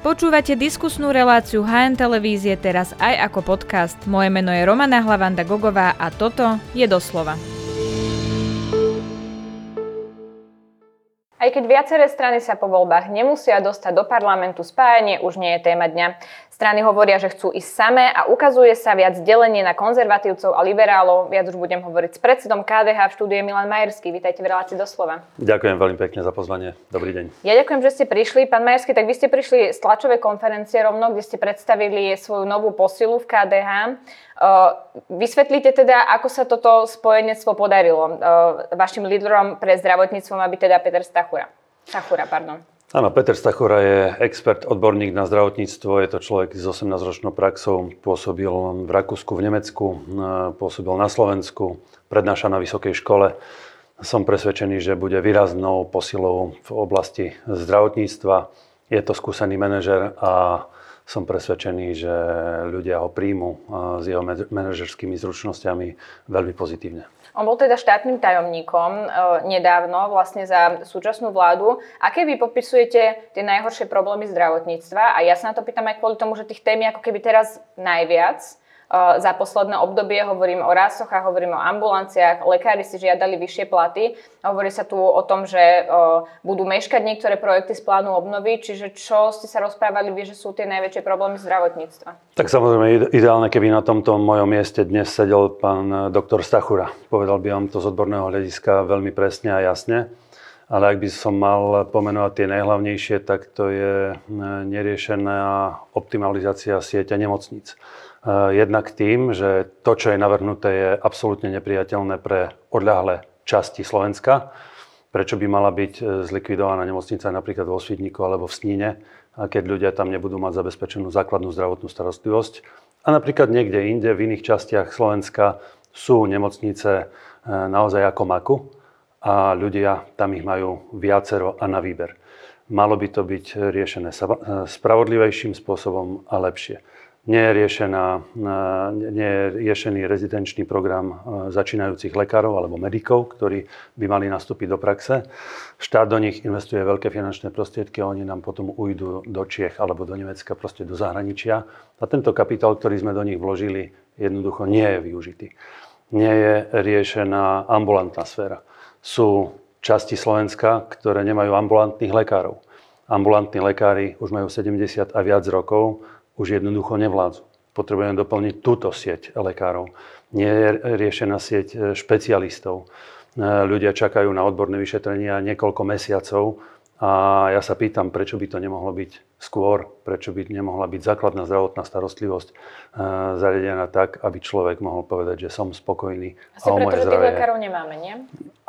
Počúvate diskusnú reláciu HN Televízie teraz aj ako podcast. Moje meno je Romana Hlavanda Gogová a toto je doslova. Aj keď viaceré strany sa po voľbách nemusia dostať do parlamentu, spájanie už nie je téma dňa. Strany hovoria, že chcú ísť samé a ukazuje sa viac delenie na konzervatívcov a liberálov. Viac už budem hovoriť s predsedom KDH v štúdie Milan Majerský. Vítajte v relácii doslova. Ďakujem veľmi pekne za pozvanie. Dobrý deň. Ja ďakujem, že ste prišli. Pán Majerský, tak vy ste prišli z tlačovej konferencie rovno, kde ste predstavili svoju novú posilu v KDH. Vysvetlíte teda, ako sa toto spojenectvo podarilo vašim lídrom pre zdravotníctvo, aby teda Peter Stachura. Stachura, pardon. Áno, Peter Stachura je expert, odborník na zdravotníctvo. Je to človek s 18-ročnou praxou. Pôsobil v Rakúsku, v Nemecku, e, pôsobil na Slovensku, prednáša na vysokej škole. Som presvedčený, že bude výraznou posilou v oblasti zdravotníctva. Je to skúsený manažer a som presvedčený, že ľudia ho príjmu e, s jeho manažerskými zručnosťami veľmi pozitívne. On bol teda štátnym tajomníkom e, nedávno vlastne za súčasnú vládu. Aké vy popisujete tie najhoršie problémy zdravotníctva? A ja sa na to pýtam aj kvôli tomu, že tých tém je ako keby teraz najviac za posledné obdobie. Hovorím o rásoch a hovorím o ambulanciách. Lekári si žiadali vyššie platy. Hovorí sa tu o tom, že budú meškať niektoré projekty z plánu obnovy. Čiže čo ste sa rozprávali vy, že sú tie najväčšie problémy zdravotníctva? Tak samozrejme ideálne, keby na tomto mojom mieste dnes sedel pán doktor Stachura. Povedal by vám to z odborného hľadiska veľmi presne a jasne. Ale ak by som mal pomenovať tie najhlavnejšie, tak to je neriešená optimalizácia siete nemocníc. Eh, jednak tým, že to, čo je navrhnuté, je absolútne nepriateľné pre odľahlé časti Slovenska. Prečo by mala byť eh, zlikvidovaná nemocnica napríklad vo Svitníku alebo v Sníne, keď ľudia tam nebudú mať zabezpečenú základnú zdravotnú starostlivosť. A napríklad niekde inde, v iných častiach Slovenska sú nemocnice eh, naozaj ako maku a ľudia tam ich majú viacero a na výber. Malo by to byť riešené spravodlivejším spôsobom a lepšie nie je, riešená, nie je riešený rezidenčný program e, začínajúcich lekárov alebo medikov, ktorí by mali nastúpiť do praxe. Štát do nich investuje veľké finančné prostriedky a oni nám potom ujdu do Čiech alebo do Nemecka, proste do zahraničia. A tento kapitál, ktorý sme do nich vložili, jednoducho nie je využitý. Nie je riešená ambulantná sféra. Sú časti Slovenska, ktoré nemajú ambulantných lekárov. Ambulantní lekári už majú 70 a viac rokov už jednoducho nevládzu. Potrebujeme doplniť túto sieť lekárov. Nie je riešená sieť e, špecialistov. E, ľudia čakajú na odborné vyšetrenia niekoľko mesiacov a ja sa pýtam, prečo by to nemohlo byť skôr, prečo by nemohla byť základná zdravotná starostlivosť e, zariadená tak, aby človek mohol povedať, že som spokojný. Asi a preto, že tých lekárov nemáme, nie?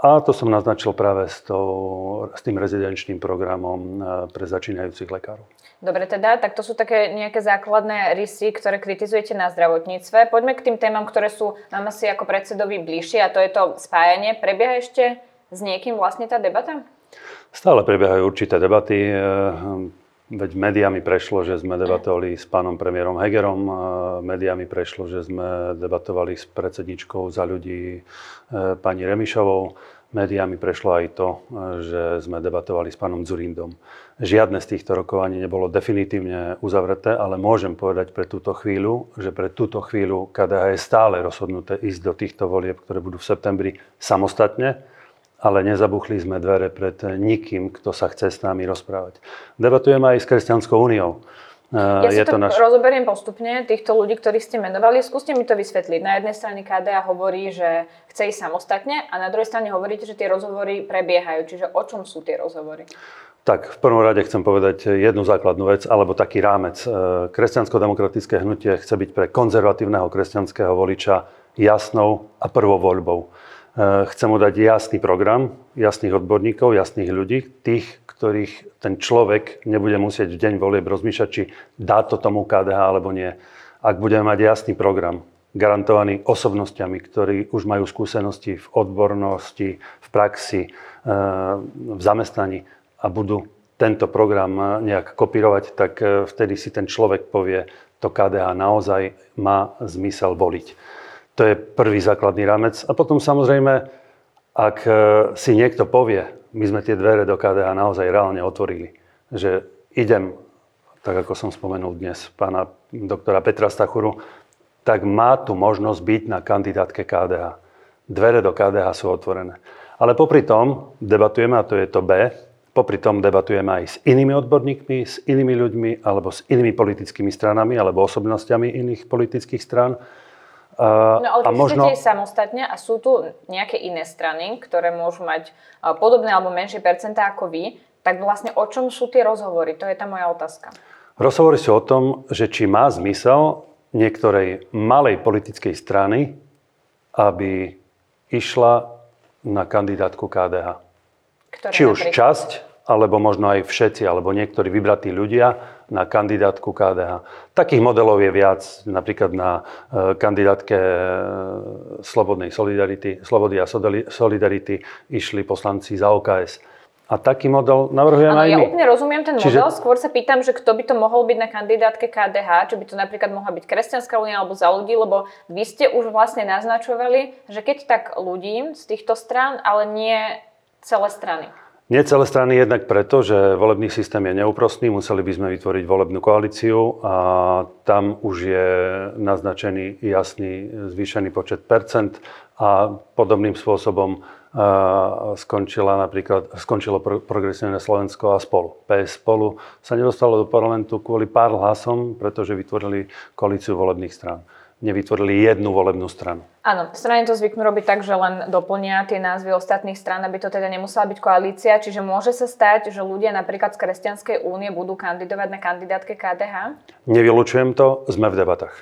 A to som naznačil práve s, tou, s tým rezidenčným programom pre začínajúcich lekárov. Dobre teda, tak to sú také nejaké základné rysy, ktoré kritizujete na zdravotníctve. Poďme k tým témam, ktoré sú nám asi ako predsedovi bližšie a to je to spájanie. Prebieha ešte s niekým vlastne tá debata? Stále prebiehajú určité debaty. E, Veď médiami prešlo, že sme debatovali s pánom premiérom Hegerom, médiami prešlo, že sme debatovali s predsedničkou za ľudí e, pani Remišovou, médiami prešlo aj to, e, že sme debatovali s pánom Zurindom. Žiadne z týchto rokovaní nebolo definitívne uzavreté, ale môžem povedať pre túto chvíľu, že pre túto chvíľu KDH je stále rozhodnuté ísť do týchto volieb, ktoré budú v septembri samostatne ale nezabuchli sme dvere pred nikým, kto sa chce s nami rozprávať. Debatujeme aj s Kresťanskou úniou. Ja je si to, to naš... rozoberiem postupne, týchto ľudí, ktorých ste menovali. Skúste mi to vysvetliť. Na jednej strane KDA hovorí, že chce ísť samostatne a na druhej strane hovoríte, že tie rozhovory prebiehajú. Čiže o čom sú tie rozhovory? Tak, v prvom rade chcem povedať jednu základnú vec, alebo taký rámec. E, kresťansko-demokratické hnutie chce byť pre konzervatívneho kresťanského voliča jasnou a prvou voľbou. Eh, chcem mu dať jasný program, jasných odborníkov, jasných ľudí, tých, ktorých ten človek nebude musieť v deň volieb rozmýšľať, či dá to tomu KDH alebo nie. Ak budeme mať jasný program, garantovaný osobnostiami, ktorí už majú skúsenosti v odbornosti, v praxi, eh, v zamestnaní a budú tento program eh, nejak kopírovať, tak vtedy si ten človek povie, to KDH naozaj má zmysel voliť. To je prvý základný rámec. A potom samozrejme, ak e, si niekto povie, my sme tie dvere do KDH naozaj reálne otvorili, že idem tak ako som spomenul dnes pána doktora Petra Stachuru, tak má tu možnosť byť na kandidátke KDH. Dvere do KDH sú otvorené. Ale popri tom debatujeme, a to je to B, popri tom debatujeme aj s inými odborníkmi, s inými ľuďmi, alebo s inými politickými stranami, alebo osobnostiami iných politických strán. No ale keď možno... chcete samostatne a sú tu nejaké iné strany, ktoré môžu mať podobné alebo menšie percentá ako vy, tak vlastne o čom sú tie rozhovory? To je tá moja otázka. Rozhovory sú o tom, že či má zmysel niektorej malej politickej strany, aby išla na kandidátku KDH. Ktoré či už časť, alebo možno aj všetci, alebo niektorí vybratí ľudia na kandidátku KDH. Takých modelov je viac, napríklad na e, kandidátke e, Slobodnej solidarity, Slobody a Solidarity išli poslanci za OKS. A taký model navrhujem aj ja my. Ja úplne rozumiem ten model, Čiže... skôr sa pýtam, že kto by to mohol byť na kandidátke KDH, či by to napríklad mohla byť Kresťanská únia alebo za ľudí, lebo vy ste už vlastne naznačovali, že keď tak ľudí z týchto strán, ale nie celé strany. Nie celé strany jednak preto, že volebný systém je neúprostný, museli by sme vytvoriť volebnú koalíciu a tam už je naznačený jasný zvýšený počet percent a podobným spôsobom skončila napríklad, skončilo progresívne Slovensko a spolu. PS spolu sa nedostalo do parlamentu kvôli pár hlasom, pretože vytvorili koalíciu volebných strán nevytvorili jednu volebnú stranu. Áno, strany to zvyknú robiť tak, že len doplnia tie názvy ostatných strán, aby to teda nemusela byť koalícia. Čiže môže sa stať, že ľudia napríklad z Kresťanskej únie budú kandidovať na kandidátke KDH? Nevylučujem to, sme v debatách.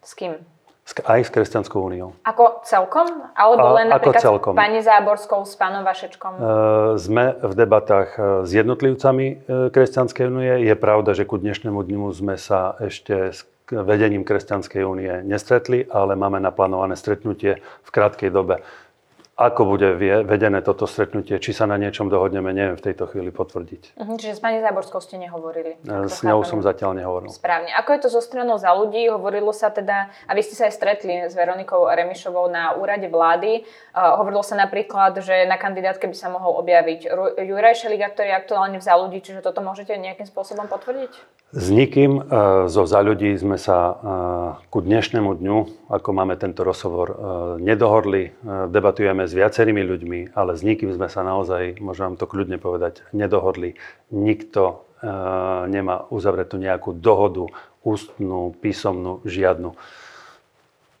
S kým? Aj s Kresťanskou úniou. Ako celkom? Alebo len A, napríklad celkom. s pani Záborskou, s pánom Vašečkom? E, sme v debatách e, s jednotlivcami e, Kresťanskej únie. Je pravda, že ku dnešnému dňu sme sa ešte s vedením Kresťanskej únie nestretli, ale máme naplánované stretnutie v krátkej dobe. Ako bude vedené toto stretnutie, či sa na niečom dohodneme, neviem v tejto chvíli potvrdiť. Uh-huh, čiže s pani Záborskou ste nehovorili? S ňou som zatiaľ nehovoril. Správne. Ako je to zo stranou za ľudí? Hovorilo sa teda, a vy ste sa aj stretli s Veronikou Remišovou na úrade vlády. Uh, hovorilo sa napríklad, že na kandidátke by sa mohol objaviť Juraj Šeliga, ktorý je aktuálne v za ľudí, čiže toto môžete nejakým spôsobom potvrdiť? S nikým e, zo za ľudí sme sa e, ku dnešnému dňu, ako máme tento rozhovor, e, nedohodli. Debatujeme s viacerými ľuďmi, ale s nikým sme sa naozaj, môžem vám to kľudne povedať, nedohodli. Nikto nemá uzavretú nejakú dohodu, ústnú, písomnú, žiadnu.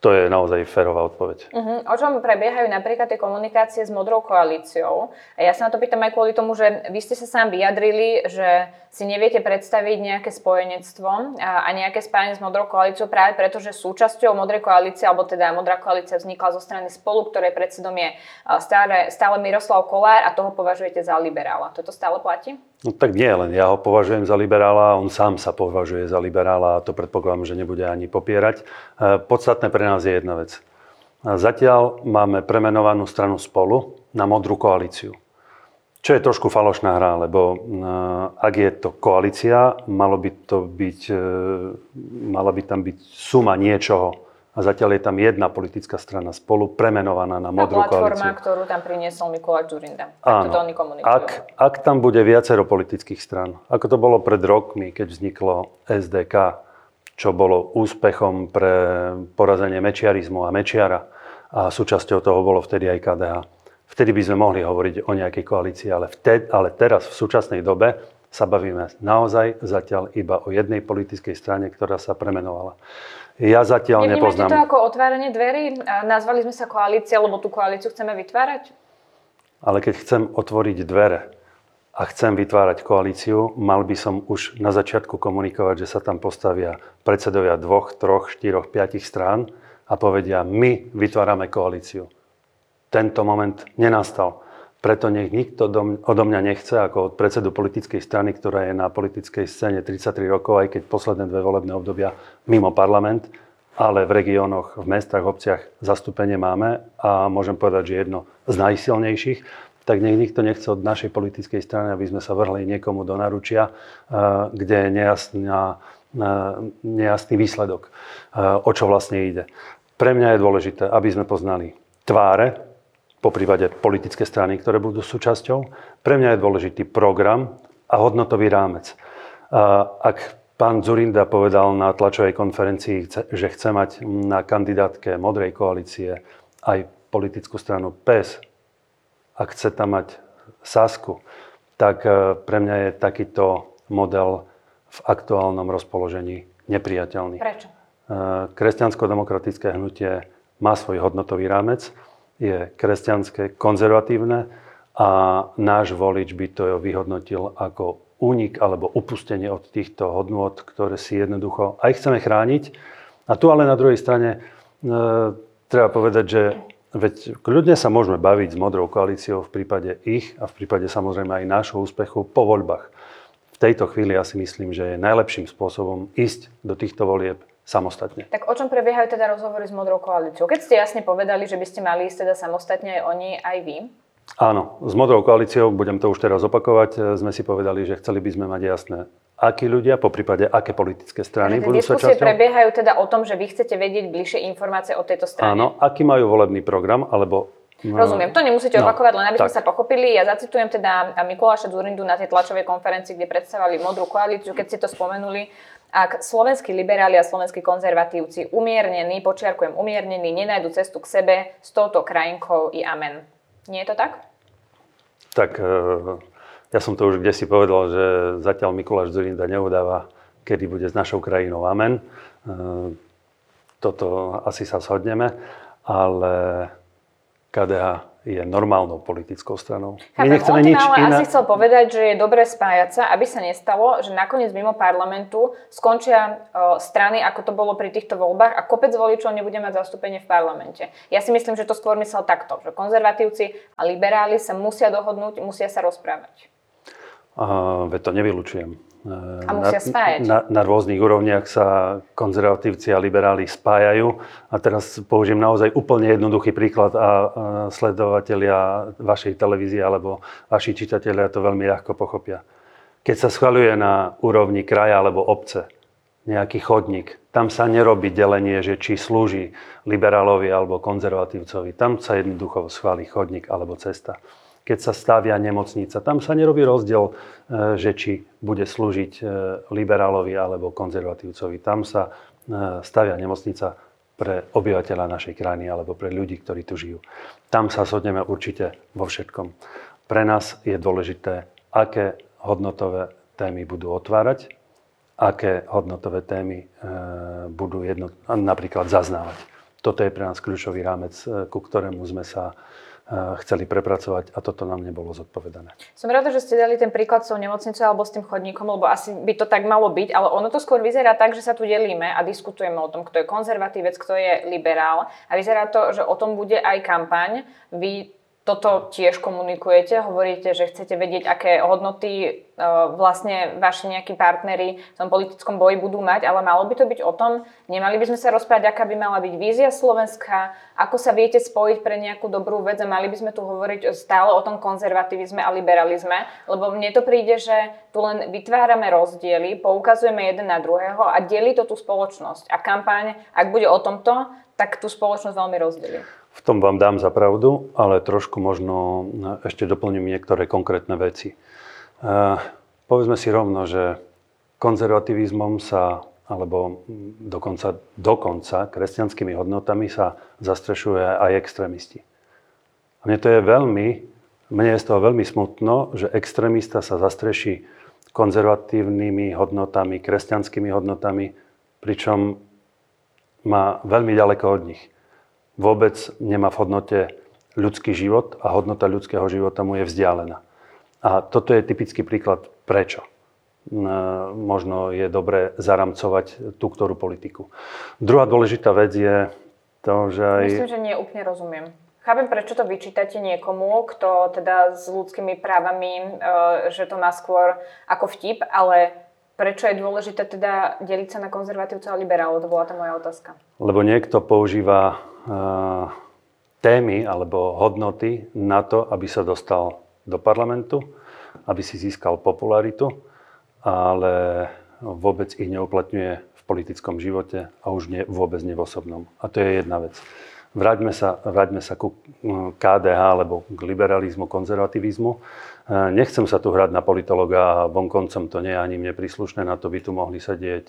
To je naozaj férová odpoveď. Uh-huh. O čom prebiehajú napríklad tie komunikácie s Modrou koalíciou? A ja sa na to pýtam aj kvôli tomu, že vy ste sa sám vyjadrili, že si neviete predstaviť nejaké spojenectvo a nejaké spájanie s Modrou koalíciou práve preto, že súčasťou Modrej koalície, alebo teda Modrá koalícia vznikla zo strany spolu, ktorej predsedom je stále, stále Miroslav Kolár a toho považujete za liberála. Toto stále platí? No tak nie, len ja ho považujem za liberála, on sám sa považuje za liberála a to predpokladám, že nebude ani popierať. E, podstatné pre nás je jedna vec. Zatiaľ máme premenovanú stranu spolu na Modrú koalíciu. Čo je trošku falošná hra, lebo ak je to koalícia, malo by to byť, e, mala by tam byť suma niečoho. A zatiaľ je tam jedna politická strana spolu premenovaná na modrú koalíciu. platforma, ktorú tam priniesol Mikuláš Zurinda. Áno. To oni ak, ak tam bude viacero politických stran, ako to bolo pred rokmi, keď vzniklo SDK, čo bolo úspechom pre porazenie mečiarizmu a mečiara, a súčasťou toho bolo vtedy aj KDH Vtedy by sme mohli hovoriť o nejakej koalícii, ale, vtedy, ale teraz v súčasnej dobe sa bavíme naozaj zatiaľ iba o jednej politickej strane, ktorá sa premenovala. Ja zatiaľ Nevnímate nepoznám... to ako otváranie dverí? Nazvali sme sa koalícia, lebo tú koalíciu chceme vytvárať? Ale keď chcem otvoriť dvere a chcem vytvárať koalíciu, mal by som už na začiatku komunikovať, že sa tam postavia predsedovia dvoch, troch, štyroch, piatich strán a povedia, my vytvárame koalíciu tento moment nenastal. Preto nech nikto odo mňa nechce, ako od predsedu politickej strany, ktorá je na politickej scéne 33 rokov, aj keď posledné dve volebné obdobia mimo parlament, ale v regiónoch, v mestách, obciach zastúpenie máme a môžem povedať, že jedno z najsilnejších, tak nech nikto nechce od našej politickej strany, aby sme sa vrhli niekomu do naručia, eh, kde je nejasná, eh, nejasný výsledok, eh, o čo vlastne ide. Pre mňa je dôležité, aby sme poznali tváre po prípade politické strany, ktoré budú súčasťou. Pre mňa je dôležitý program a hodnotový rámec. Ak pán Zurinda povedal na tlačovej konferencii, že chce mať na kandidátke Modrej koalície aj politickú stranu PES, ak chce tam mať Sasku, tak e, pre mňa je takýto model v aktuálnom rozpoložení nepriateľný. Prečo? E, kresťansko-demokratické hnutie má svoj hodnotový rámec, je kresťanské, konzervatívne a náš volič by to vyhodnotil ako únik alebo upustenie od týchto hodnôt, ktoré si jednoducho aj chceme chrániť. A tu ale na druhej strane e, treba povedať, že veď kľudne sa môžeme baviť s modrou koalíciou v prípade ich a v prípade samozrejme aj nášho úspechu po voľbách. V tejto chvíli ja si myslím, že je najlepším spôsobom ísť do týchto volieb samostatne. Tak o čom prebiehajú teda rozhovory s Modrou koalíciou? Keď ste jasne povedali, že by ste mali ísť teda samostatne aj oni, aj vy, Áno, s Modrou koalíciou, budem to už teraz opakovať, e, sme si povedali, že chceli by sme mať jasné, akí ľudia, po prípade aké politické strany budú diskusie súčasťou. prebiehajú teda o tom, že vy chcete vedieť bližšie informácie o tejto strane. Áno, aký majú volebný program, alebo No, Rozumiem, to nemusíte no, opakovať, len aby tak. sme sa pochopili. Ja zacitujem teda Mikuláša Zurindu na tej tlačovej konferencii, kde predstavovali Modrú koalíciu, keď ste to spomenuli. Ak slovenskí liberáli a slovenskí konzervatívci umiernení, počiarkujem umiernení, nenajdu cestu k sebe s touto krajinkou i amen. Nie je to tak? Tak e, ja som to už kde si povedal, že zatiaľ Mikuláš Zurinda neudáva, kedy bude s našou krajinou amen. E, toto asi sa shodneme, ale KDH je normálnou politickou stranou. Chápem, My nechceme nič ale iné. asi chcel povedať, že je dobré spájať sa, aby sa nestalo, že nakoniec mimo parlamentu skončia uh, strany, ako to bolo pri týchto voľbách a kopec voličov nebude mať zastúpenie v parlamente. Ja si myslím, že to skôr myslel takto, že konzervatívci a liberáli sa musia dohodnúť, musia sa rozprávať. Uh, veď to nevylučujem. A musia spájať. Na, na rôznych úrovniach sa konzervatívci a liberáli spájajú. A teraz použijem naozaj úplne jednoduchý príklad a, a sledovatelia vašej televízie alebo vaši čitatelia to veľmi ľahko pochopia. Keď sa schvaľuje na úrovni kraja alebo obce nejaký chodník, tam sa nerobí delenie, že či slúži liberálovi alebo konzervatívcovi. Tam sa jednoducho schváli chodník alebo cesta keď sa stavia nemocnica. Tam sa nerobí rozdiel, e, že či bude slúžiť e, liberálovi alebo konzervatívcovi. Tam sa e, stavia nemocnica pre obyvateľa našej krajiny alebo pre ľudí, ktorí tu žijú. Tam sa shodneme určite vo všetkom. Pre nás je dôležité, aké hodnotové témy budú otvárať, aké hodnotové témy budú jedno, napríklad zaznávať. Toto je pre nás kľúčový rámec, ku ktorému sme sa chceli prepracovať a toto nám nebolo zodpovedané. Som rada, že ste dali ten príklad s tou nemocnicou alebo s tým chodníkom, lebo asi by to tak malo byť, ale ono to skôr vyzerá tak, že sa tu delíme a diskutujeme o tom, kto je konzervatívec, kto je liberál a vyzerá to, že o tom bude aj kampaň. Vy toto tiež komunikujete, hovoríte, že chcete vedieť, aké hodnoty uh, vlastne vaši nejakí partnery v tom politickom boji budú mať, ale malo by to byť o tom, nemali by sme sa rozprávať, aká by mala byť vízia Slovenska, ako sa viete spojiť pre nejakú dobrú vec a mali by sme tu hovoriť stále o tom konzervativizme a liberalizme, lebo mne to príde, že tu len vytvárame rozdiely, poukazujeme jeden na druhého a delí to tú spoločnosť. A kampaň, ak bude o tomto, tak tú spoločnosť veľmi rozdelí. V tom vám dám za pravdu, ale trošku možno ešte doplním niektoré konkrétne veci. E, povedzme si rovno, že konzervativizmom sa, alebo dokonca, dokonca kresťanskými hodnotami sa zastrešuje aj extrémisti. A mne to je veľmi, mne je z toho veľmi smutno, že extrémista sa zastreší konzervatívnymi hodnotami, kresťanskými hodnotami, pričom má veľmi ďaleko od nich vôbec nemá v hodnote ľudský život a hodnota ľudského života mu je vzdialená. A toto je typický príklad prečo. Možno je dobré zaramcovať tú ktorú politiku. Druhá dôležitá vec je to, že aj... Myslím, že nie úplne rozumiem. Chápem, prečo to vyčítate niekomu, kto teda s ľudskými právami, e, že to má skôr ako vtip, ale prečo je dôležité teda deliť sa na konzervatívcov a liberálov? To bola tá moja otázka. Lebo niekto používa témy alebo hodnoty na to, aby sa dostal do parlamentu, aby si získal popularitu, ale vôbec ich neuplatňuje v politickom živote a už nie, vôbec nie v osobnom. A to je jedna vec. Vráťme sa, vráťme sa ku KDH alebo k liberalizmu, konzervativizmu. E, nechcem sa tu hrať na politologa a vonkoncom to nie je ani mne príslušné, na to by tu mohli sedieť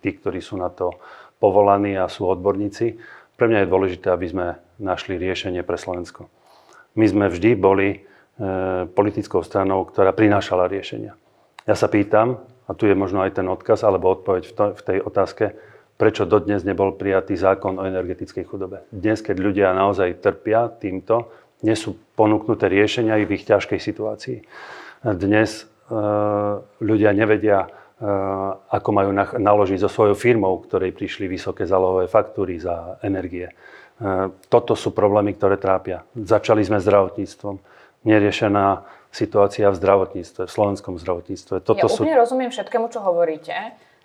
tí, ktorí sú na to povolaní a sú odborníci. Pre mňa je dôležité, aby sme našli riešenie pre Slovensko. My sme vždy boli e, politickou stranou, ktorá prinášala riešenia. Ja sa pýtam, a tu je možno aj ten odkaz alebo odpoveď v, tej otázke, prečo dodnes nebol prijatý zákon o energetickej chudobe. Dnes, keď ľudia naozaj trpia týmto, nie sú ponúknuté riešenia i v ich ťažkej situácii. Dnes e, ľudia nevedia, ako majú naložiť so svojou firmou, ktorej prišli vysoké zálohové faktúry za energie. E, toto sú problémy, ktoré trápia. Začali sme zdravotníctvom. Neriešená situácia v zdravotníctve, v slovenskom zdravotníctve. Toto ja úplne sú... rozumiem všetkému, čo hovoríte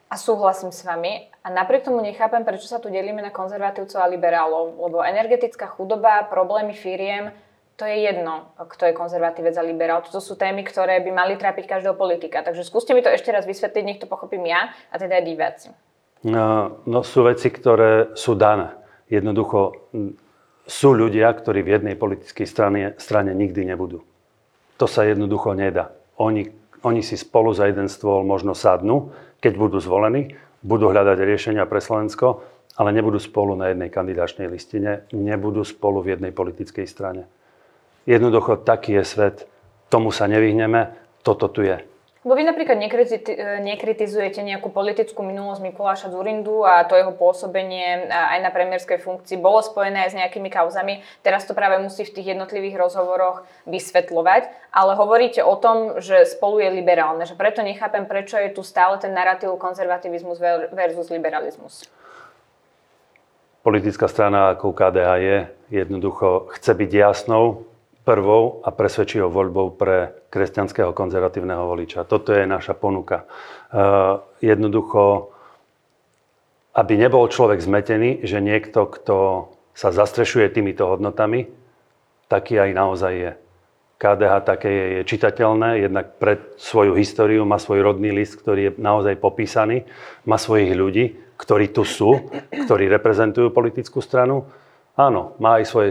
a súhlasím s vami. A napriek tomu nechápem, prečo sa tu delíme na konzervatívcov a liberálov. Lebo energetická chudoba, problémy firiem, to je jedno, kto je konzervatívec a liberál. To sú témy, ktoré by mali trápiť každého politika. Takže skúste mi to ešte raz vysvetliť, nech to pochopím ja a teda aj diváci. No, no sú veci, ktoré sú dané. Jednoducho sú ľudia, ktorí v jednej politickej strane, strane nikdy nebudú. To sa jednoducho nedá. Oni, oni si spolu za jeden stôl možno sadnú, keď budú zvolení, budú hľadať riešenia pre Slovensko, ale nebudú spolu na jednej kandidačnej listine, nebudú spolu v jednej politickej strane. Jednoducho taký je svet, tomu sa nevyhneme, toto tu je. Bo vy napríklad nekritizujete nejakú politickú minulosť Mikuláša Zurindu a to jeho pôsobenie aj na premiérskej funkcii bolo spojené aj s nejakými kauzami. Teraz to práve musí v tých jednotlivých rozhovoroch vysvetľovať. Ale hovoríte o tom, že spolu je liberálne. Že preto nechápem, prečo je tu stále ten narratív konzervativizmus versus liberalizmus. Politická strana ako KDH je jednoducho chce byť jasnou, prvou a presvedčivou voľbou pre kresťanského konzervatívneho voliča. Toto je naša ponuka. Uh, jednoducho, aby nebol človek zmetený, že niekto, kto sa zastrešuje týmito hodnotami, taký aj naozaj je. KDH také je, je čitateľné, jednak pre svoju históriu má svoj rodný list, ktorý je naozaj popísaný, má svojich ľudí, ktorí tu sú, ktorí reprezentujú politickú stranu. Áno, má aj svoje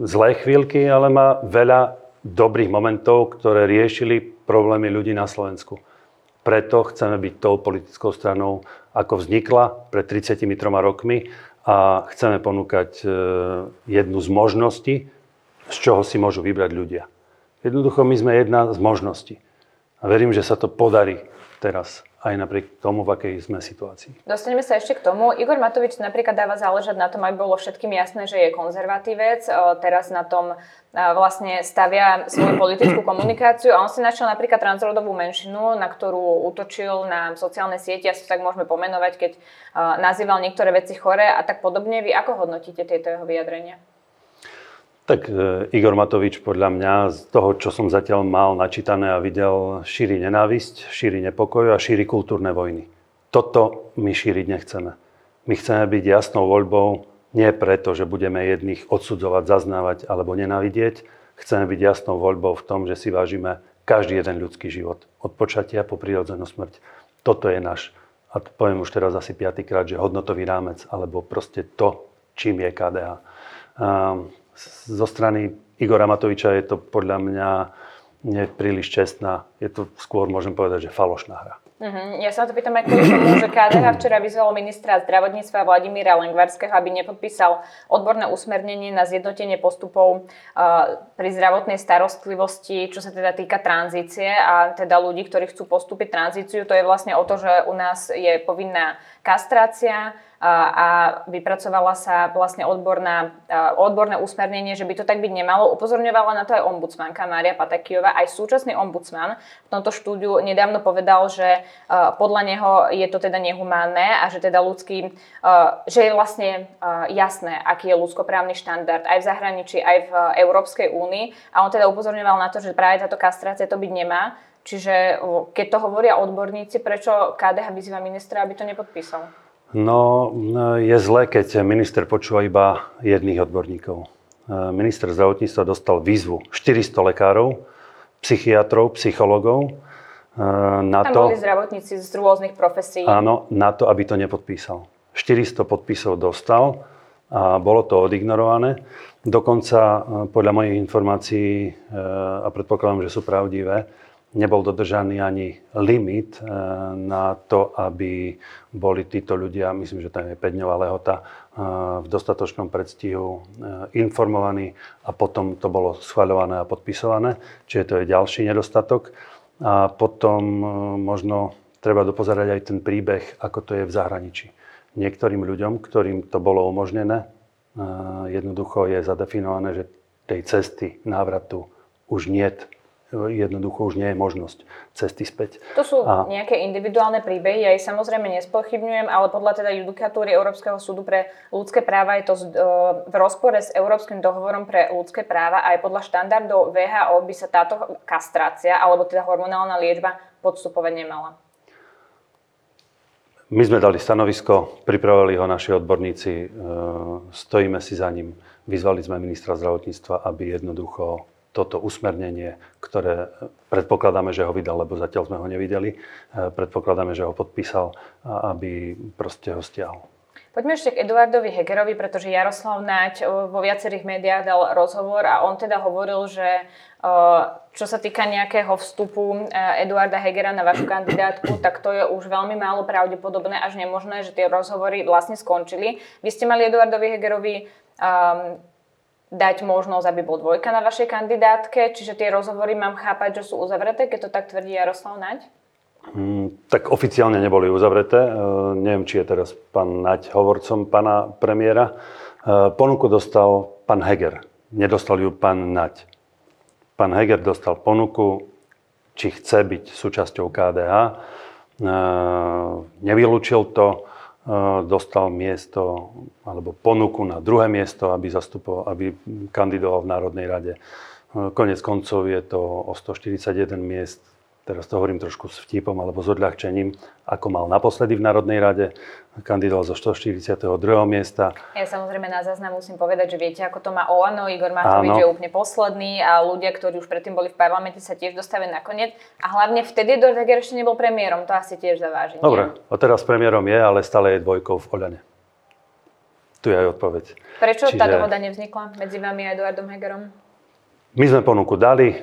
zlé chvíľky, ale má veľa dobrých momentov, ktoré riešili problémy ľudí na Slovensku. Preto chceme byť tou politickou stranou, ako vznikla pred 33 rokmi a chceme ponúkať e, jednu z možností, z čoho si môžu vybrať ľudia. Jednoducho my sme jedna z možností. A verím, že sa to podarí teraz aj napriek tomu, v akej sme situácii. Dostaneme sa ešte k tomu. Igor Matovič napríklad dáva záležať na tom, aby bolo všetkým jasné, že je konzervatívec. Teraz na tom vlastne stavia svoju politickú komunikáciu a on si našiel napríklad transrodovú menšinu, na ktorú útočil na sociálne siete, asi tak môžeme pomenovať, keď nazýval niektoré veci chore a tak podobne. Vy ako hodnotíte tieto jeho vyjadrenia? Tak e, Igor Matovič podľa mňa z toho, čo som zatiaľ mal načítané a videl, šíri nenávisť, šíri nepokoj a šíri kultúrne vojny. Toto my šíriť nechceme. My chceme byť jasnou voľbou nie preto, že budeme jedných odsudzovať, zaznávať alebo nenávidieť. Chceme byť jasnou voľbou v tom, že si vážime každý jeden ľudský život. Od počatia po prírodzenú smrť. Toto je náš, a poviem už teraz asi piatýkrát, že hodnotový rámec, alebo proste to, čím je KDH. Um, zo strany Igora Matoviča je to podľa mňa nie čestná. Je to skôr, môžem povedať, že falošná hra. Uh-huh. Ja sa to pýtam aj kvôli tomu, že KDH včera vyzvalo ministra zdravotníctva Vladimíra Lengvarského, aby nepodpísal odborné usmernenie na zjednotenie postupov uh, pri zdravotnej starostlivosti, čo sa teda týka tranzície a teda ľudí, ktorí chcú postúpiť tranzíciu. To je vlastne o to, že u nás je povinná kastrácia, a vypracovala sa vlastne odborná, odborné usmernenie, že by to tak byť nemalo. Upozorňovala na to aj ombudsmanka Mária Patakijová, aj súčasný ombudsman v tomto štúdiu nedávno povedal, že podľa neho je to teda nehumánne a že teda ľudský, že je vlastne jasné, aký je ľudskoprávny štandard aj v zahraničí, aj v Európskej únii. A on teda upozorňoval na to, že práve táto kastrácia to byť nemá. Čiže keď to hovoria odborníci, prečo KDH vyzýva ministra, aby to nepodpísal? No, je zle, keď minister počúva iba jedných odborníkov. E, minister zdravotníctva dostal výzvu 400 lekárov, psychiatrov, psychologov. E, na Tam to, boli zdravotníci z rôznych profesí. Áno, na to, aby to nepodpísal. 400 podpisov dostal. a bolo to odignorované. Dokonca podľa mojich informácií, a predpokladám, že sú pravdivé, nebol dodržaný ani limit eh, na to, aby boli títo ľudia, myslím, že tam je 5-dňová lehota, eh, v dostatočnom predstihu eh, informovaní a potom to bolo schvaľované a podpisované. Čiže to je ďalší nedostatok. A potom možno treba dopozerať aj ten príbeh, ako to je v zahraničí. Niektorým ľuďom, ktorým to bolo umožnené, jednoducho je zadefinované, že tej cesty návratu už niet jednoducho už nie je možnosť cesty späť. To sú a... nejaké individuálne príbehy, ja ich samozrejme nespochybňujem, ale podľa teda judikatúry Európskeho súdu pre ľudské práva je to v rozpore s Európskym dohovorom pre ľudské práva a aj podľa štandardov VHO by sa táto kastrácia alebo teda hormonálna liečba podstupovať nemala. My sme dali stanovisko, pripravili ho naši odborníci, e, stojíme si za ním. Vyzvali sme ministra zdravotníctva, aby jednoducho toto usmernenie, ktoré predpokladáme, že ho vydal, lebo zatiaľ sme ho nevideli, e, predpokladáme, že ho podpísal, aby proste ho stiahol. Poďme ešte k Eduardovi Hegerovi, pretože Jaroslav Naď e, vo viacerých médiách dal rozhovor a on teda hovoril, že e, čo sa týka nejakého vstupu Eduarda Hegera na vašu kandidátku, tak to je už veľmi málo pravdepodobné, až nemožné, že tie rozhovory vlastne skončili. Vy ste mali Eduardovi Hegerovi dať možnosť, aby bol dvojka na vašej kandidátke, čiže tie rozhovory mám chápať, že sú uzavreté, keď to tak tvrdí Jaroslav Naď? Hmm, tak oficiálne neboli uzavreté. E, neviem, či je teraz pán Naď hovorcom pána premiéra. E, ponuku dostal pán Heger. Nedostal ju pán Naď. Pán Heger dostal ponuku, či chce byť súčasťou KDH. E, nevylúčil to dostal miesto alebo ponuku na druhé miesto, aby, zastupoval, aby kandidoval v Národnej rade. Konec koncov je to o 141 miest teraz to hovorím trošku s vtipom alebo s odľahčením, ako mal naposledy v Národnej rade, kandidoval zo 142. miesta. Ja samozrejme na záznam musím povedať, že viete, ako to má Olano, Igor Matovič je úplne posledný a ľudia, ktorí už predtým boli v parlamente, sa tiež dostavili nakoniec. A hlavne vtedy Eduard Heger ešte nebol premiérom, to asi tiež zaváži. Dobre, a teraz premiérom je, ale stále je dvojkou v Oľane. Tu je aj odpoveď. Prečo Čiže... tá dohoda nevznikla medzi vami a Eduardom Hegerom? My sme ponuku dali, e,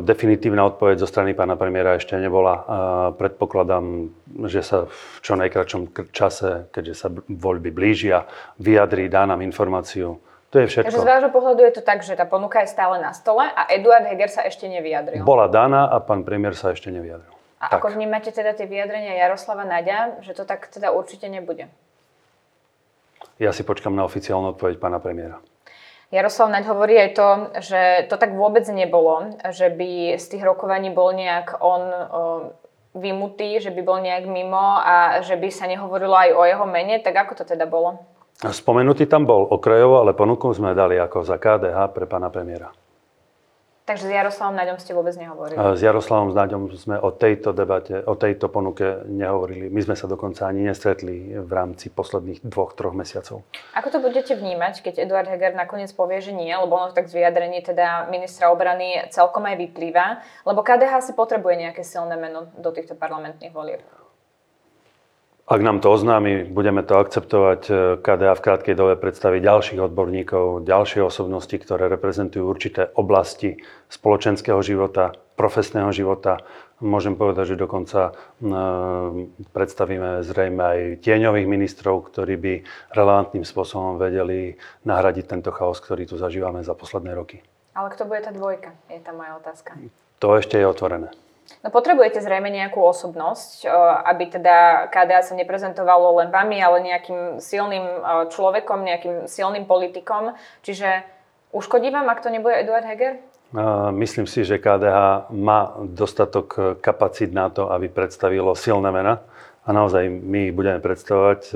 definitívna odpoveď zo strany pána premiéra ešte nebola. Predpokladám, že sa v čo najkračom čase, keďže sa voľby blížia, vyjadrí, dá nám informáciu. To je všetko. Takže z vášho pohľadu je to tak, že tá ponuka je stále na stole a Eduard Heger sa ešte nevyjadril. Bola daná a pán premiér sa ešte nevyjadril. A tak. ako vnímate teda tie vyjadrenia Jaroslava Nadia, že to tak teda určite nebude? Ja si počkam na oficiálnu odpoveď pána premiéra. Jaroslav Naď hovorí aj to, že to tak vôbec nebolo, že by z tých rokovaní bol nejak on vymutý, že by bol nejak mimo a že by sa nehovorilo aj o jeho mene, tak ako to teda bolo? Spomenutý tam bol okrajovo, ale ponuku sme dali ako za KDH pre pána premiéra. Takže s Jaroslavom Naďom ste vôbec nehovorili? S Jaroslavom Naďom sme o tejto debate, o tejto ponuke nehovorili. My sme sa dokonca ani nestretli v rámci posledných dvoch, troch mesiacov. Ako to budete vnímať, keď Eduard Heger nakoniec povie, že nie, lebo ono tak z vyjadrení teda ministra obrany celkom aj vyplýva, lebo KDH si potrebuje nejaké silné meno do týchto parlamentných volieb? Ak nám to oznámi, budeme to akceptovať. KDA v krátkej dobe predstaví ďalších odborníkov, ďalšie osobnosti, ktoré reprezentujú určité oblasti spoločenského života, profesného života. Môžem povedať, že dokonca predstavíme zrejme aj tieňových ministrov, ktorí by relevantným spôsobom vedeli nahradiť tento chaos, ktorý tu zažívame za posledné roky. Ale kto bude tá dvojka? Je tam moja otázka. To ešte je otvorené. No potrebujete zrejme nejakú osobnosť, aby teda KDA sa neprezentovalo len vami, ale nejakým silným človekom, nejakým silným politikom. Čiže uškodí vám, ak to nebude Eduard Heger? Myslím si, že KDH má dostatok kapacít na to, aby predstavilo silné mena. A naozaj my budeme predstavovať. E,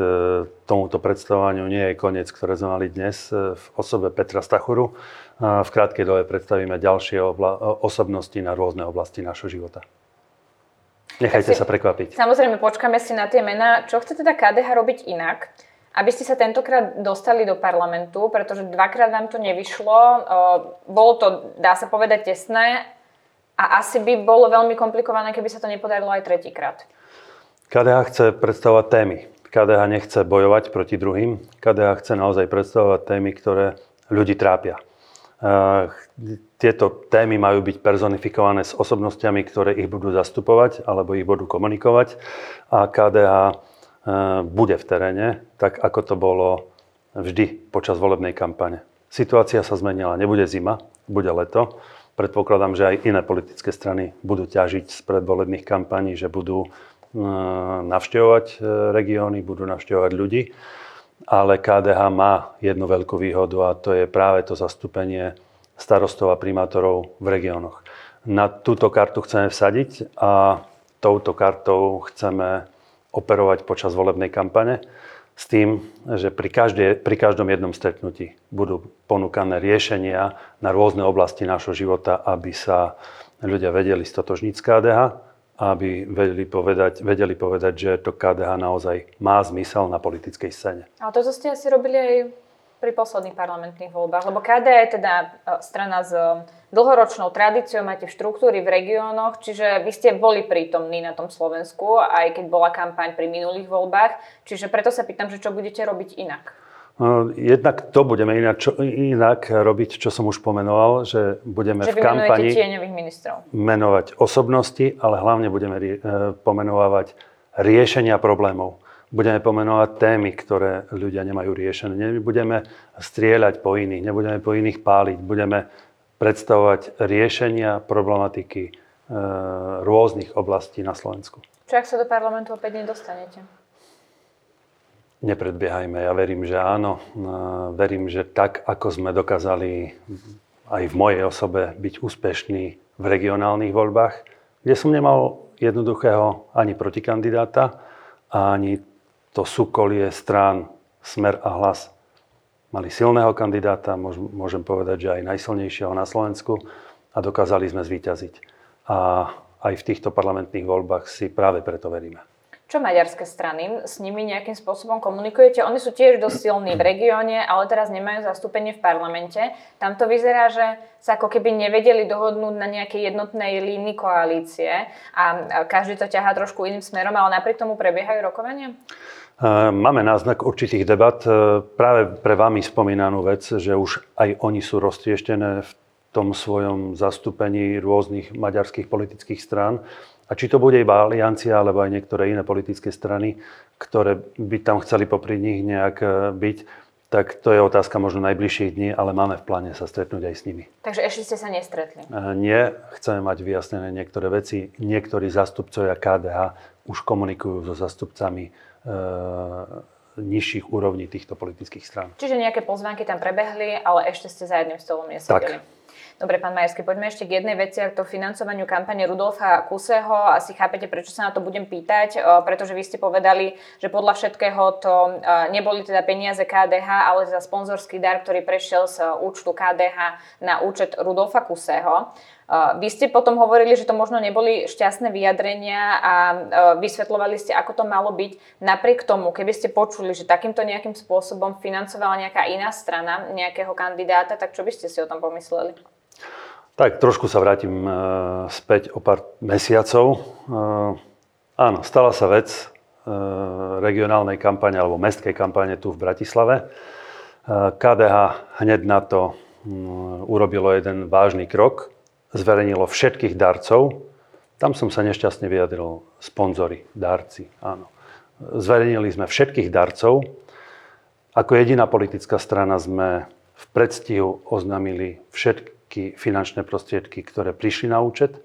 tomuto predstavovaniu nie je koniec, ktoré sme mali dnes e, v osobe Petra Stachuru. V krátkej dobe predstavíme ďalšie obla- osobnosti na rôzne oblasti našho života. Nechajte si, sa prekvapiť. Samozrejme, počkáme si na tie mená. Čo chce teda KDH robiť inak, aby ste sa tentokrát dostali do parlamentu, pretože dvakrát vám to nevyšlo. Bolo to, dá sa povedať, tesné a asi by bolo veľmi komplikované, keby sa to nepodarilo aj tretíkrát. KDH chce predstavovať témy KDH nechce bojovať proti druhým. KDH chce naozaj predstavovať témy, ktoré ľudí trápia. Tieto témy majú byť personifikované s osobnostiami, ktoré ich budú zastupovať alebo ich budú komunikovať. A KDH bude v teréne, tak ako to bolo vždy počas volebnej kampane. Situácia sa zmenila, nebude zima, bude leto. Predpokladám, že aj iné politické strany budú ťažiť z predvolebných kampaní, že budú e, navštevovať e, regióny, budú navštevovať ľudí. Ale KDH má jednu veľkú výhodu a to je práve to zastúpenie starostov a primátorov v regiónoch. Na túto kartu chceme vsadiť a touto kartou chceme operovať počas volebnej kampane s tým, že pri, každé, pri každom jednom stretnutí budú ponúkané riešenia na rôzne oblasti nášho života, aby sa ľudia vedeli stotožniť s KDH, aby vedeli povedať, vedeli povedať, že to KDH naozaj má zmysel na politickej scéne. Ale to, ste asi robili aj pri posledných parlamentných voľbách, lebo KDH je teda e, strana s dlhoročnou tradíciou, máte štruktúry v regiónoch, čiže vy ste boli prítomní na tom Slovensku, aj keď bola kampaň pri minulých voľbách, čiže preto sa pýtam, že čo budete robiť inak? No, jednak to budeme inak, čo, inak robiť, čo som už pomenoval, že budeme že v kampani ministrov. menovať osobnosti, ale hlavne budeme rie, pomenovávať riešenia problémov. Budeme pomenovať témy, ktoré ľudia nemajú riešené. Nebudeme strieľať po iných, nebudeme po iných páliť. Budeme predstavovať riešenia problematiky e, rôznych oblastí na Slovensku. Čo ak sa do parlamentu opäť nedostanete? Nepredbiehajme, ja verím, že áno. E, verím, že tak, ako sme dokázali aj v mojej osobe byť úspešní v regionálnych voľbách, kde som nemal jednoduchého ani protikandidáta, ani to súkolie strán Smer a Hlas mali silného kandidáta, môžem povedať, že aj najsilnejšieho na Slovensku a dokázali sme zvíťaziť. A aj v týchto parlamentných voľbách si práve preto veríme. Čo maďarské strany? S nimi nejakým spôsobom komunikujete? Oni sú tiež dosť silní v regióne, ale teraz nemajú zastúpenie v parlamente. Tam to vyzerá, že sa ako keby nevedeli dohodnúť na nejakej jednotnej línii koalície a každý to ťahá trošku iným smerom, ale napriek tomu prebiehajú rokovania? Máme náznak určitých debat. E, práve pre vami spomínanú vec, že už aj oni sú roztrieštené v tom svojom zastúpení rôznych maďarských politických strán. A či to bude iba aliancia, alebo aj niektoré iné politické strany, ktoré by tam chceli popri nich nejak e, byť, tak to je otázka možno najbližších dní, ale máme v pláne sa stretnúť aj s nimi. Takže ešte ste sa nestretli? E, nie, chceme mať vyjasnené niektoré veci. Niektorí zastupcovia KDH už komunikujú so zastupcami E, nižších úrovní týchto politických strán. Čiže nejaké pozvánky tam prebehli, ale ešte ste za jedným stolom nesedeli. Tak. Dobre, pán Majerský, poďme ešte k jednej veci, k to financovaniu kampane Rudolfa Kuseho. Asi chápete, prečo sa na to budem pýtať, pretože vy ste povedali, že podľa všetkého to neboli teda peniaze KDH, ale teda sponzorský dar, ktorý prešiel z účtu KDH na účet Rudolfa Kuseho. Vy ste potom hovorili, že to možno neboli šťastné vyjadrenia a vysvetľovali ste, ako to malo byť. Napriek tomu, keby ste počuli, že takýmto nejakým spôsobom financovala nejaká iná strana nejakého kandidáta, tak čo by ste si o tom pomysleli? Tak trošku sa vrátim e, späť o pár mesiacov. Áno, stala sa vec regionálnej kampane alebo mestskej kampane tu v Bratislave. KDH hneď na to urobilo jeden vážny krok. Zverejnilo všetkých darcov. Tam som sa nešťastne vyjadril. Sponzory, darci, áno. Zverejnili sme všetkých darcov. Ako jediná politická strana sme v predstihu oznámili všetky finančné prostriedky, ktoré prišli na účet.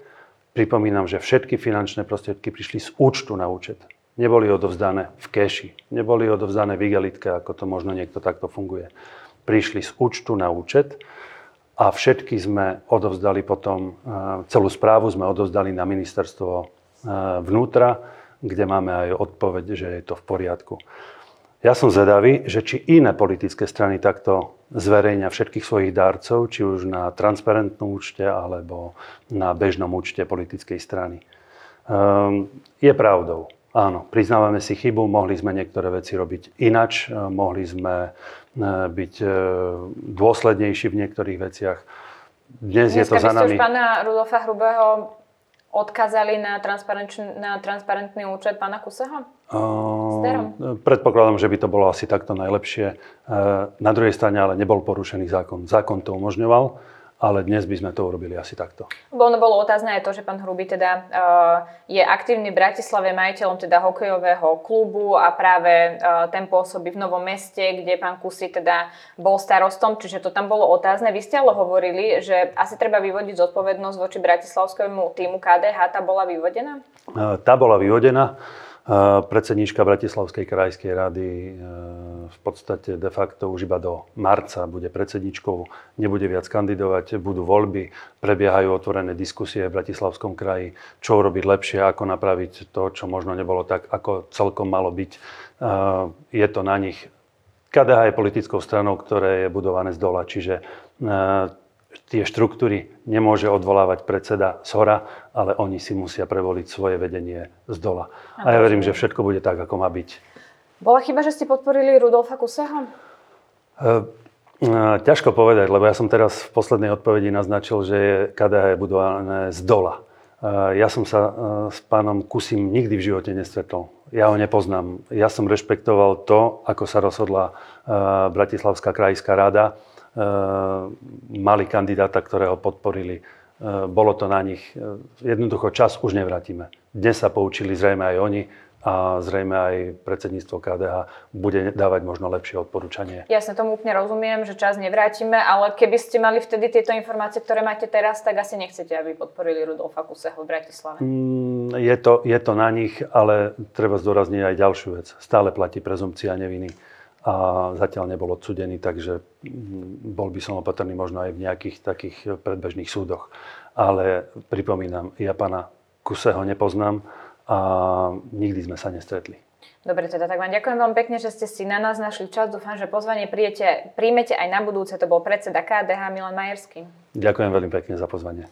Pripomínam, že všetky finančné prostriedky prišli z účtu na účet. Neboli odovzdané v keši, neboli odovzdané v igelitke, ako to možno niekto takto funguje. Prišli z účtu na účet a všetky sme odovzdali potom, e, celú správu sme odovzdali na ministerstvo e, vnútra, kde máme aj odpoveď, že je to v poriadku. Ja som zvedavý, že či iné politické strany takto zverejňa všetkých svojich dárcov, či už na transparentnom účte alebo na bežnom účte politickej strany. Um, je pravdou. Áno, priznávame si chybu, mohli sme niektoré veci robiť inač, e, mohli sme e, byť e, dôslednejší v niektorých veciach. Dnes Dneska je to za nami. Dneska pána Rudolfa Hrubého odkázali na, na transparentný účet pána Kuseho? Uh, predpokladám, že by to bolo asi takto najlepšie. Na druhej strane ale nebol porušený zákon. Zákon to umožňoval ale dnes by sme to urobili asi takto. Ono bolo otázne aj to, že pán Hrubý teda uh, je aktívny v Bratislave majiteľom teda hokejového klubu a práve uh, ten pôsobí v Novom meste, kde pán Kusy teda bol starostom, čiže to tam bolo otázne. Vy ste ale hovorili, že asi treba vyvodiť zodpovednosť voči bratislavskému týmu KDH. Tá bola vyvodená? Uh, tá bola vyvodená. Predsedníčka Bratislavskej krajskej rady e, v podstate de facto už iba do marca bude predsedničkou, nebude viac kandidovať, budú voľby, prebiehajú otvorené diskusie v Bratislavskom kraji, čo urobiť lepšie, ako napraviť to, čo možno nebolo tak, ako celkom malo byť. E, je to na nich. KDH je politickou stranou, ktoré je budované z dola, čiže tie štruktúry nemôže odvolávať predseda z hora, ale oni si musia prevoliť svoje vedenie z dola. A ja verím, že všetko bude tak, ako má byť. Bola chyba, že ste podporili Rudolfa Kuseho? E, e, ťažko povedať, lebo ja som teraz v poslednej odpovedi naznačil, že je KDH je budované z dola. E, ja som sa e, s pánom Kusim nikdy v živote nestretol. Ja ho nepoznám. Ja som rešpektoval to, ako sa rozhodla Bratislavská krajská rada mali kandidáta, ktorého podporili. Eh, bolo to na nich. Eh, jednoducho čas už nevrátime. Dnes sa poučili zrejme aj oni a zrejme aj predsedníctvo KDH bude dávať možno lepšie odporúčanie. Jasne, tomu úplne rozumiem, že čas nevrátime, ale keby ste mali vtedy tieto informácie, ktoré máte teraz, tak asi nechcete, aby podporili Rudolfa Kuseho v Bratislave. Mm, je, to, je to na nich, ale treba zdôrazniť aj ďalšiu vec. Stále platí prezumcia neviny a zatiaľ nebol odsudený, takže mm, bol by som opatrný možno aj v nejakých takých predbežných súdoch. Ale pripomínam, ja pána Kuseho nepoznám a nikdy sme sa nestretli. Dobre, teda tak vám ďakujem veľmi pekne, že ste si na nás našli čas. Dúfam, že pozvanie príjete, príjmete aj na budúce. To bol predseda KDH Milan Majerský. Ďakujem veľmi pekne za pozvanie.